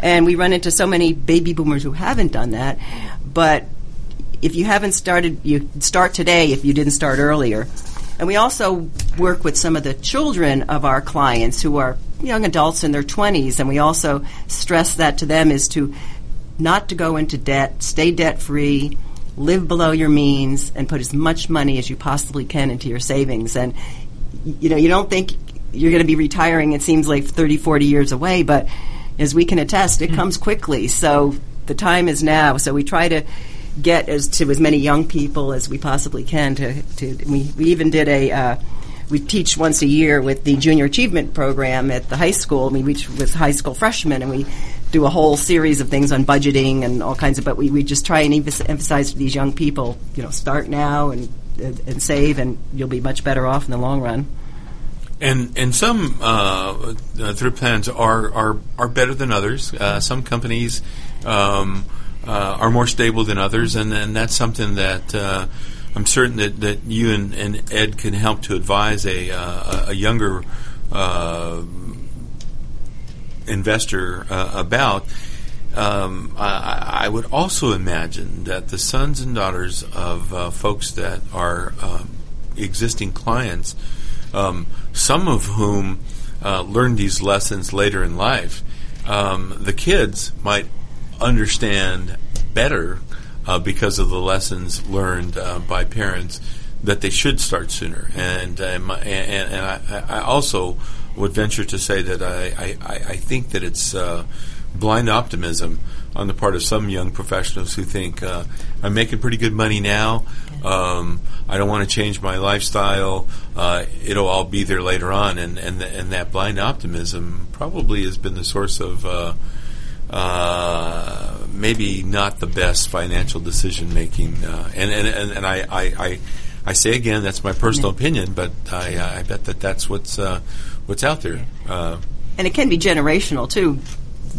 C: And we run into so many baby boomers who haven't done that, but if you haven't started, you start today if you didn't start earlier. And we also work with some of the children of our clients who are young adults in their 20s, and we also stress that to them is to not to go into debt, stay debt free, live below your means, and put as much money as you possibly can into your savings. And you know, you don't think you're going to be retiring. It seems like 30, 40 years away, but as we can attest, it comes quickly. So the time is now. So we try to get as to as many young people as we possibly can. To, to we, we even did a. Uh, we teach once a year with the junior achievement program at the high school. I mean, we with high school freshmen, and we do a whole series of things on budgeting and all kinds of. But we, we just try and emph- emphasize to these young people, you know, start now and and and save, and you'll be much better off in the long run.
B: And and some uh, uh, thrift plans are are are better than others. Uh, some companies um, uh, are more stable than others, and, and that's something that uh, I'm certain that, that you and, and Ed can help to advise a uh, a younger uh, investor uh, about. Um, I, I would also imagine that the sons and daughters of uh, folks that are um, existing clients, um, some of whom uh, learned these lessons later in life, um, the kids might understand better uh, because of the lessons learned uh, by parents that they should start sooner. And um, and, and I, I, also would venture to say that I, I, I think that it's uh, blind optimism on the part of some young professionals who think uh, I'm making pretty good money now. Um, I don't want to change my lifestyle. Uh, it'll all be there later on, and and and that blind optimism probably has been the source of. Uh, uh, maybe not the best financial decision making, uh, and, and and and I, I, I I say again that's my personal opinion, but I I bet that that's what's uh, what's out there. Uh,
C: and it can be generational too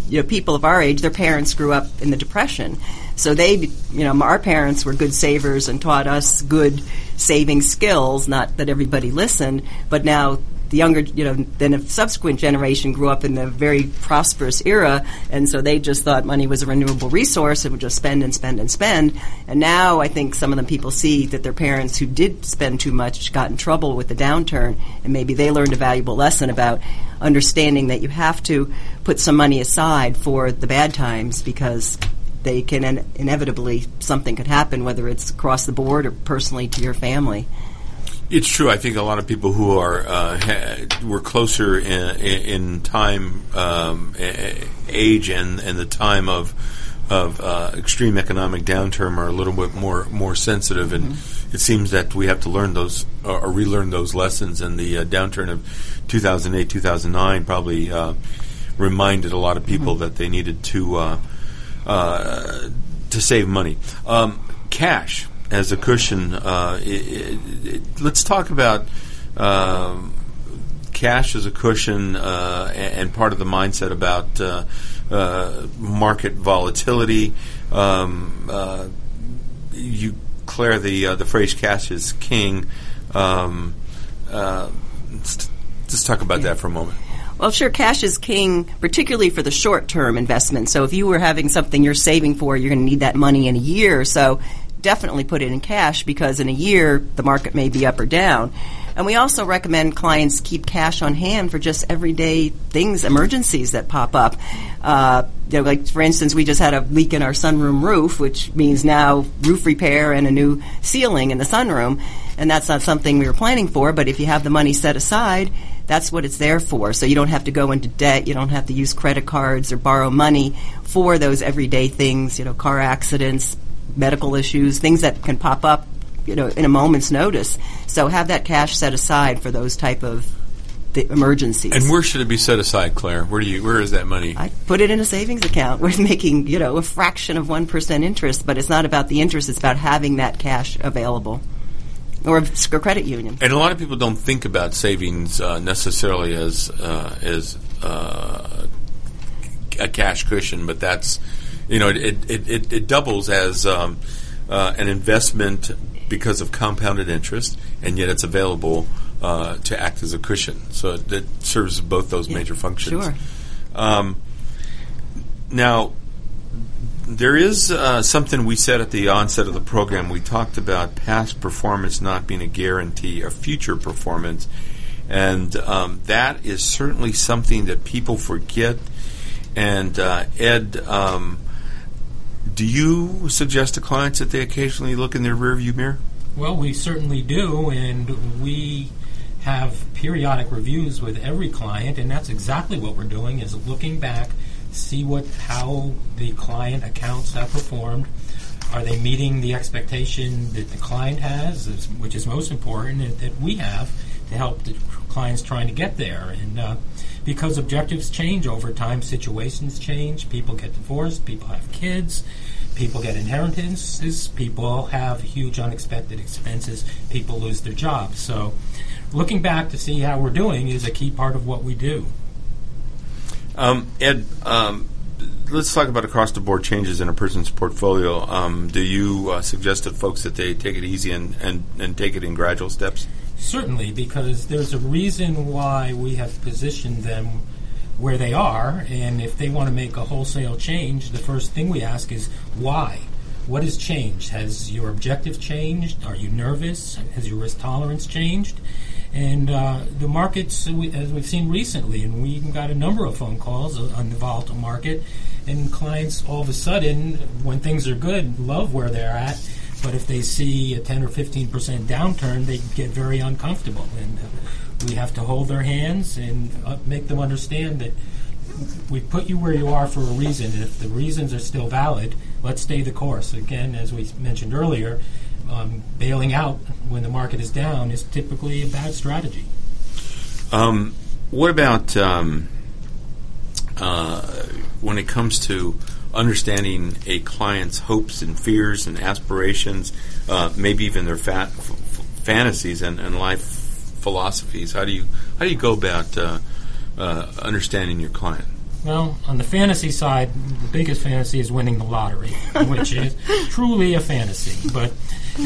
C: you know, people of our age, their parents grew up in the Depression. So they, you know, our parents were good savers and taught us good saving skills. Not that everybody listened, but now the younger, you know, then a subsequent generation grew up in the very prosperous era, and so they just thought money was a renewable resource and would just spend and spend and spend. And now I think some of the people see that their parents who did spend too much got in trouble with the downturn, and maybe they learned a valuable lesson about understanding that you have to put some money aside for the bad times because they can in- inevitably something could happen, whether it's across the board or personally to your family.
B: It's true. I think a lot of people who are uh, ha- were closer in, in time, um, age, and, and the time of of uh, extreme economic downturn are a little bit more more sensitive, and mm-hmm. it seems that we have to learn those or relearn those lessons. And the uh, downturn of 2008, 2009 probably uh, reminded a lot of people mm-hmm. that they needed to uh, to save money. Um, cash as a cushion. Uh, it, it, it, let's talk about um, cash as a cushion uh, and, part of the mindset about uh, uh market volatility. Um, uh, you, Claire, the uh, the phrase "cash is king." Um, let's, let's talk about that for a moment.
C: Well, sure, cash is king, particularly for the short term investment. So if you were having something you're saving for, you're going to need that money in a year. So definitely put it in cash because in a year the market may be up or down. And we also recommend clients keep cash on hand for just everyday things, emergencies that pop up. Uh, you know, like for instance, we just had a leak in our sunroom roof, which means now roof repair and a new ceiling in the sunroom. And that's not something we were planning for, but if you have the money set aside, that's what it's there for. So you don't have to go into debt. You don't have to use credit cards or borrow money for those everyday things, you know, car accidents, medical issues, things that can pop up, you know, in a moment's notice. So have that cash set aside for those type of emergencies.
B: And where should it be set aside, Claire? Where do you? Where is that money?
C: I put it in a savings account. We're making you know a fraction of one percent interest, but it's not about the interest. It's about having that cash available. Or a credit union.
B: And a lot of people don't think about savings uh, necessarily as uh, as uh, a cash cushion, but that's you know, it it, it, it doubles as um, uh, an investment because of compounded interest, and yet it's available uh, to act as a cushion. So it, it serves both those yeah, major functions.
C: Sure.
B: Um, now, there is uh, something we said at the onset of the program. We talked about past performance not being a guarantee of future performance. And um, that is certainly something that people forget. And uh, Ed, um, do you suggest to clients that they occasionally look in their rearview mirror?
D: Well, we certainly do, and we have periodic reviews with every client, and that's exactly what we're doing: is looking back, see what how the client accounts have performed. Are they meeting the expectation that the client has, which is most important, and that we have to help the clients trying to get there? And uh, because objectives change over time, situations change, people get divorced, people have kids, people get inheritances, people have huge unexpected expenses, people lose their jobs. So looking back to see how we're doing is a key part of what we do.
B: Um, Ed, um, let's talk about across the board changes in a person's portfolio. Um, do you uh, suggest to folks that they take it easy and, and, and take it in gradual steps?
D: Certainly, because there's a reason why we have positioned them where they are, and if they want to make a wholesale change, the first thing we ask is why. What has changed? Has your objective changed? Are you nervous? Has your risk tolerance changed? And uh, the markets, as we've seen recently, and we even got a number of phone calls on the volatile market, and clients all of a sudden, when things are good, love where they're at. But if they see a 10 or 15 percent downturn, they get very uncomfortable. And uh, we have to hold their hands and uh, make them understand that we put you where you are for a reason. And if the reasons are still valid, let's stay the course. Again, as we mentioned earlier, um, bailing out when the market is down is typically a bad strategy.
B: Um, what about um, uh, when it comes to understanding a client's hopes and fears and aspirations, uh, maybe even their fa- f- fantasies and, and, life philosophies? How do you how do you go about uh, uh, understanding your client?
D: Well, on the fantasy side, the biggest fantasy is winning the lottery, which is truly a fantasy. But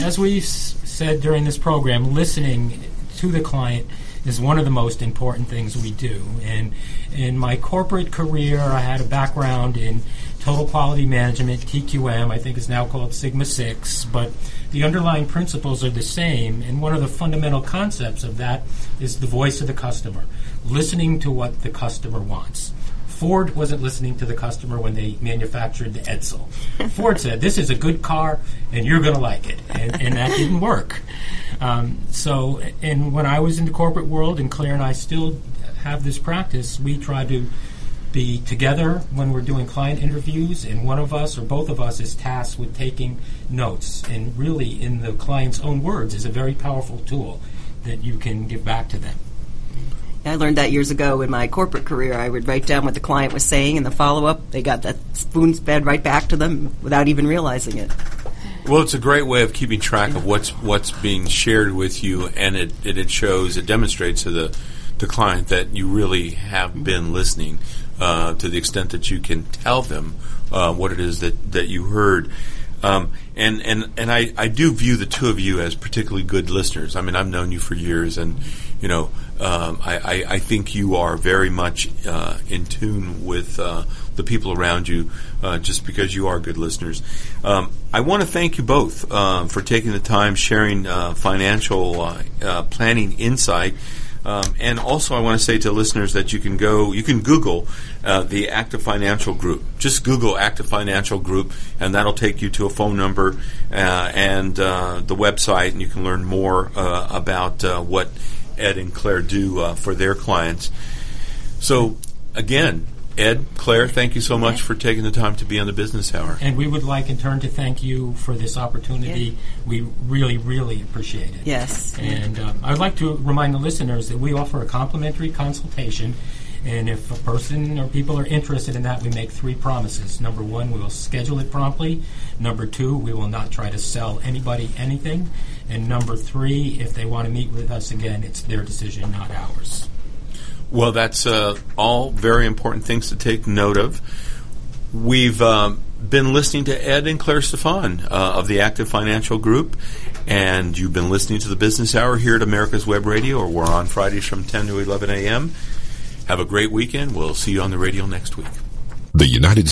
D: as we've said during this program, listening to the client is one of the most important things we do. And in my corporate career, I had a background in total quality management, TQM, I think is now called Sigma 6, but the underlying principles are the same. And one of the fundamental concepts of that is the voice of the customer, listening to what the customer wants. Ford wasn't listening to the customer when they manufactured the Edsel. Ford said, "This is a good car, and you're going to like it," and, and that didn't work. Um, so, and when I was in the corporate world, and Claire and I still have this practice, we try to be together when we're doing client interviews, and one of us or both of us is tasked with taking notes. And really, in the client's own words, is a very powerful tool that you can give back to them.
C: I learned that years ago in my corporate career. I would write down what the client was saying, and the follow up, they got that spoon fed right back to them without even realizing it.
B: Well, it's a great way of keeping track of what's what's being shared with you, and it, it, it shows, it demonstrates to the the client that you really have been listening uh, to the extent that you can tell them uh, what it is that, that you heard. Um, and and and I, I do view the two of you as particularly good listeners. I mean, I've known you for years, and you know, um, I, I, I, think you are very much uh, in tune with uh, the people around you, uh, just because you are good listeners. Um, I want to thank you both uh, for taking the time, sharing uh, financial uh, planning insight. Um, and also, I want to say to listeners that you can go, you can Google uh, the Active Financial Group. Just Google Active Financial Group, and that'll take you to a phone number uh, and uh, the website, and you can learn more uh, about uh, what Ed and Claire do uh, for their clients. So, again, Ed, Claire, thank you so much for taking the time to be on the Business Hour.
D: And we would like, in turn, to thank you for this opportunity. Yeah. We really, really appreciate it.
C: Yes.
D: And uh, I'd like to remind the listeners that we offer a complimentary consultation. And if a person or people are interested in that, we make three promises. Number one, we will schedule it promptly. Number two, we will not try to sell anybody anything. And number three, if they want to meet with us again, it's their decision, not ours.
B: Well, that's uh, all very important things to take note of. We've um, been listening to Ed and Claire Stefan uh, of the Active Financial Group, and you've been listening to the Business Hour here at America's Web Radio, or we're on Fridays from 10 to 11 a.m. Have a great weekend. We'll see you on the radio next week.
I: The United